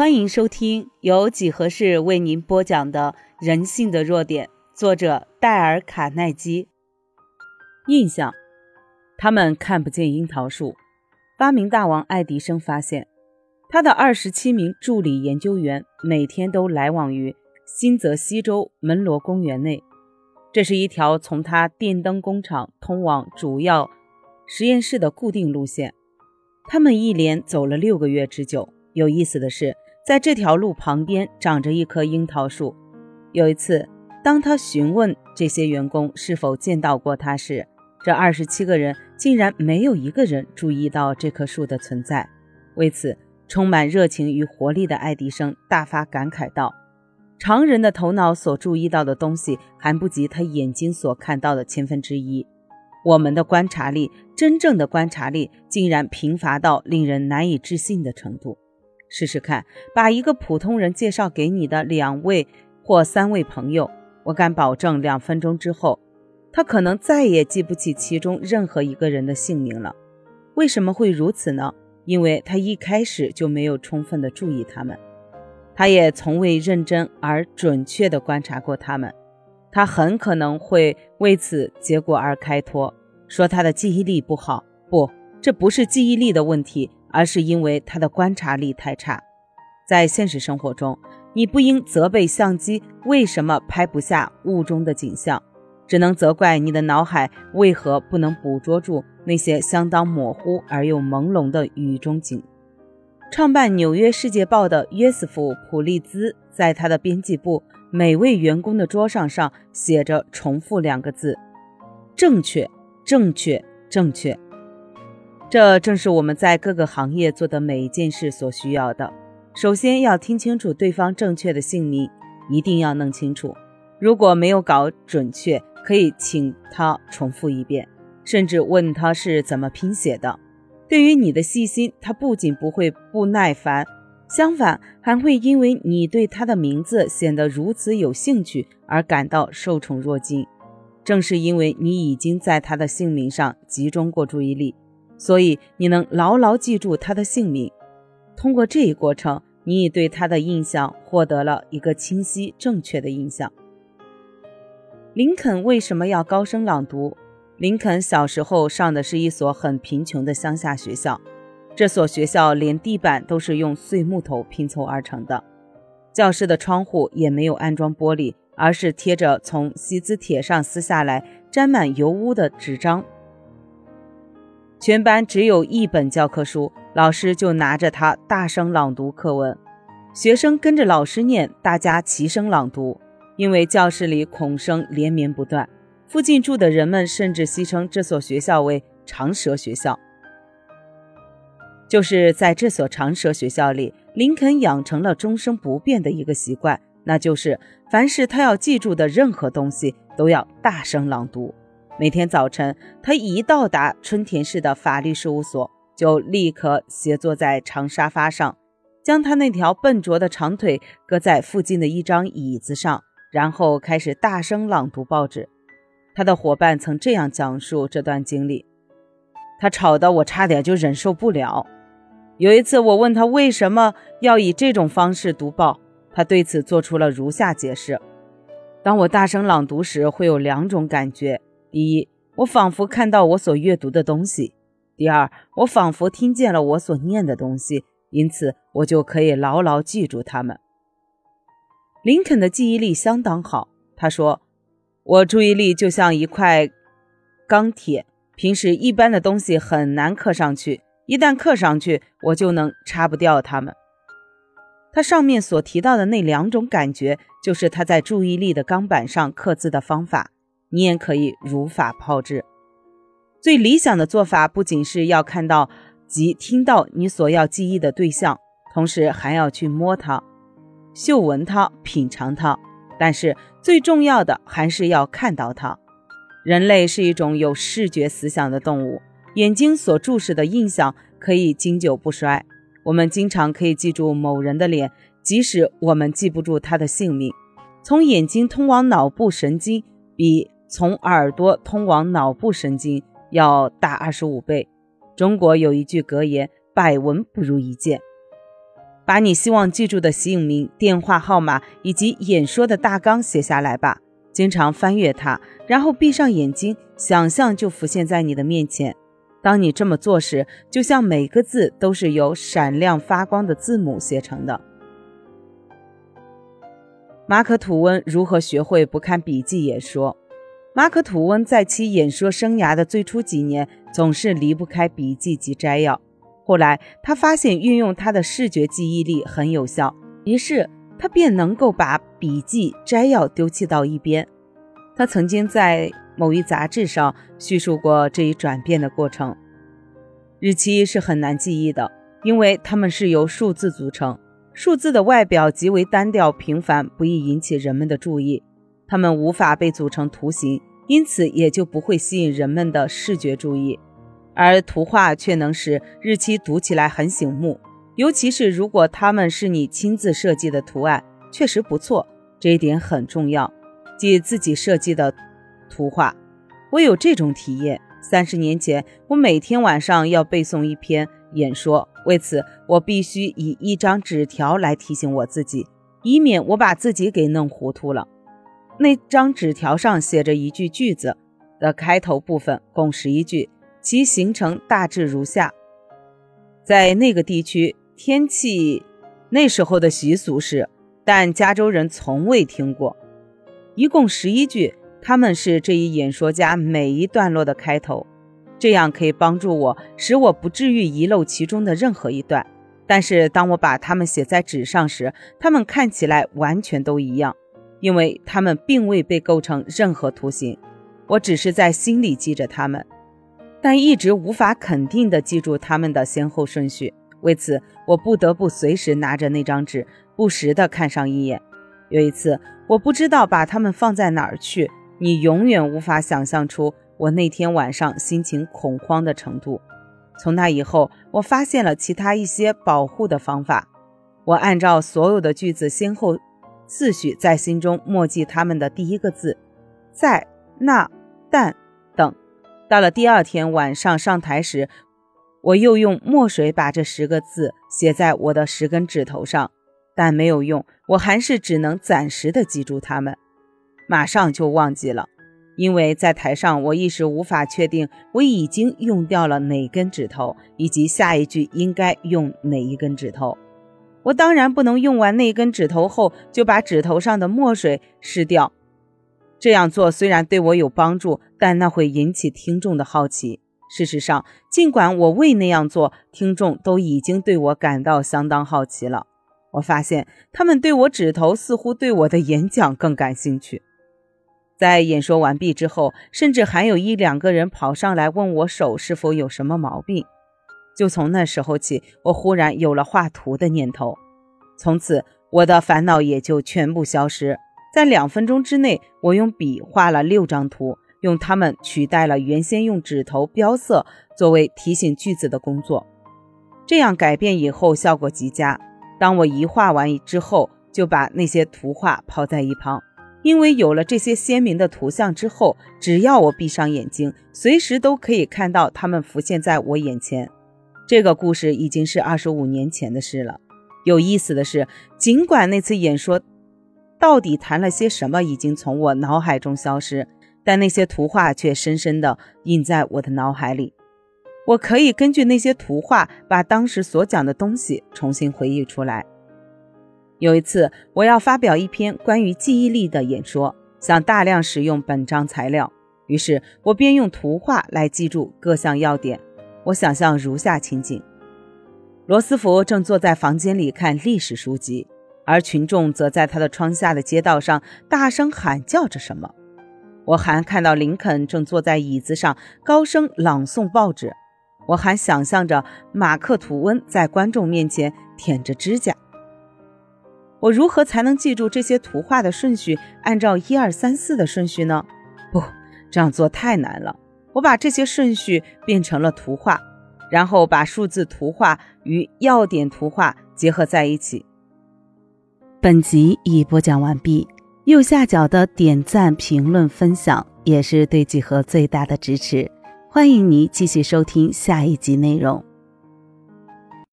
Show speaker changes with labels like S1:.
S1: 欢迎收听由几何式为您播讲的《人性的弱点》，作者戴尔·卡耐基。印象，他们看不见樱桃树。发明大王爱迪生发现，他的二十七名助理研究员每天都来往于新泽西州门罗公园内，这是一条从他电灯工厂通往主要实验室的固定路线。他们一连走了六个月之久。有意思的是。在这条路旁边长着一棵樱桃树。有一次，当他询问这些员工是否见到过他时，这二十七个人竟然没有一个人注意到这棵树的存在。为此，充满热情与活力的爱迪生大发感慨道：“常人的头脑所注意到的东西，还不及他眼睛所看到的千分之一。我们的观察力，真正的观察力，竟然贫乏到令人难以置信的程度。”试试看，把一个普通人介绍给你的两位或三位朋友，我敢保证，两分钟之后，他可能再也记不起其中任何一个人的姓名了。为什么会如此呢？因为他一开始就没有充分的注意他们，他也从未认真而准确的观察过他们。他很可能会为此结果而开脱，说他的记忆力不好。不，这不是记忆力的问题。而是因为他的观察力太差。在现实生活中，你不应责备相机为什么拍不下雾中的景象，只能责怪你的脑海为何不能捕捉住那些相当模糊而又朦胧的雨中景。创办《纽约世界报》的约瑟夫·普利兹在他的编辑部每位员工的桌上上写着重复两个字：正确，正确，正确。这正是我们在各个行业做的每一件事所需要的。首先要听清楚对方正确的姓名，一定要弄清楚。如果没有搞准确，可以请他重复一遍，甚至问他是怎么拼写的。对于你的细心，他不仅不会不耐烦，相反还会因为你对他的名字显得如此有兴趣而感到受宠若惊。正是因为你已经在他的姓名上集中过注意力。所以你能牢牢记住他的姓名，通过这一过程，你已对他的印象获得了一个清晰正确的印象。林肯为什么要高声朗读？林肯小时候上的是一所很贫穷的乡下学校，这所学校连地板都是用碎木头拼凑而成的，教室的窗户也没有安装玻璃，而是贴着从锡纸铁上撕下来沾满油污的纸张。全班只有一本教科书，老师就拿着它大声朗读课文，学生跟着老师念，大家齐声朗读。因为教室里孔声连绵不断，附近住的人们甚至戏称这所学校为“长舌学校”。就是在这所长舌学校里，林肯养成了终生不变的一个习惯，那就是凡是他要记住的任何东西，都要大声朗读。每天早晨，他一到达春田市的法律事务所，就立刻斜坐在长沙发上，将他那条笨拙的长腿搁在附近的一张椅子上，然后开始大声朗读报纸。他的伙伴曾这样讲述这段经历：他吵得我差点就忍受不了。有一次，我问他为什么要以这种方式读报，他对此做出了如下解释：当我大声朗读时，会有两种感觉。第一，我仿佛看到我所阅读的东西；第二，我仿佛听见了我所念的东西，因此我就可以牢牢记住它们。林肯的记忆力相当好，他说：“我注意力就像一块钢铁，平时一般的东西很难刻上去，一旦刻上去，我就能擦不掉它们。”他上面所提到的那两种感觉，就是他在注意力的钢板上刻字的方法。你也可以如法炮制。最理想的做法不仅是要看到及听到你所要记忆的对象，同时还要去摸它、嗅闻它、品尝它。但是最重要的还是要看到它。人类是一种有视觉思想的动物，眼睛所注视的印象可以经久不衰。我们经常可以记住某人的脸，即使我们记不住他的姓名。从眼睛通往脑部神经比。从耳朵通往脑部神经要大二十五倍。中国有一句格言：“百闻不如一见。”把你希望记住的姓名、电话号码以及演说的大纲写下来吧。经常翻阅它，然后闭上眼睛，想象就浮现在你的面前。当你这么做时，就像每个字都是由闪亮发光的字母写成的。马可·吐温如何学会不看笔记演说？马可·吐温在其演说生涯的最初几年，总是离不开笔记及摘要。后来，他发现运用他的视觉记忆力很有效，于是他便能够把笔记摘要丢弃到一边。他曾经在某一杂志上叙述过这一转变的过程。日期是很难记忆的，因为它们是由数字组成。数字的外表极为单调平凡，不易引起人们的注意。它们无法被组成图形，因此也就不会吸引人们的视觉注意。而图画却能使日期读起来很醒目，尤其是如果它们是你亲自设计的图案，确实不错。这一点很重要，即自己设计的图画。我有这种体验。三十年前，我每天晚上要背诵一篇演说，为此我必须以一张纸条来提醒我自己，以免我把自己给弄糊涂了。那张纸条上写着一句句子的开头部分，共十一句。其形成大致如下：在那个地区，天气那时候的习俗是，但加州人从未听过。一共十一句，他们是这一演说家每一段落的开头，这样可以帮助我，使我不至于遗漏其中的任何一段。但是当我把它们写在纸上时，它们看起来完全都一样，因为他们并未被构成任何图形，我只是在心里记着它们。但一直无法肯定地记住他们的先后顺序，为此我不得不随时拿着那张纸，不时地看上一眼。有一次，我不知道把它们放在哪儿去，你永远无法想象出我那天晚上心情恐慌的程度。从那以后，我发现了其他一些保护的方法。我按照所有的句子先后次序，在心中默记他们的第一个字，在、那、但等。到了第二天晚上上台时，我又用墨水把这十个字写在我的十根指头上，但没有用，我还是只能暂时的记住他们，马上就忘记了，因为在台上我一时无法确定我已经用掉了哪根指头，以及下一句应该用哪一根指头。我当然不能用完那根指头后就把指头上的墨水拭掉。这样做虽然对我有帮助，但那会引起听众的好奇。事实上，尽管我未那样做，听众都已经对我感到相当好奇了。我发现他们对我指头似乎对我的演讲更感兴趣。在演说完毕之后，甚至还有一两个人跑上来问我手是否有什么毛病。就从那时候起，我忽然有了画图的念头，从此我的烦恼也就全部消失。在两分钟之内，我用笔画了六张图，用它们取代了原先用指头标色作为提醒句子的工作。这样改变以后效果极佳。当我一画完之后，就把那些图画抛在一旁，因为有了这些鲜明的图像之后，只要我闭上眼睛，随时都可以看到它们浮现在我眼前。这个故事已经是二十五年前的事了。有意思的是，尽管那次演说。到底谈了些什么，已经从我脑海中消失，但那些图画却深深地印在我的脑海里。我可以根据那些图画，把当时所讲的东西重新回忆出来。有一次，我要发表一篇关于记忆力的演说，想大量使用本章材料，于是我便用图画来记住各项要点。我想象如下情景：罗斯福正坐在房间里看历史书籍。而群众则在他的窗下的街道上大声喊叫着什么。我还看到林肯正坐在椅子上高声朗诵报纸。我还想象着马克·吐温在观众面前舔着指甲。我如何才能记住这些图画的顺序？按照一二三四的顺序呢？不，这样做太难了。我把这些顺序变成了图画，然后把数字图画与要点图画结合在一起。本集已播讲完毕，右下角的点赞、评论、分享也是对几何最大的支持。欢迎您继续收听下一集内容。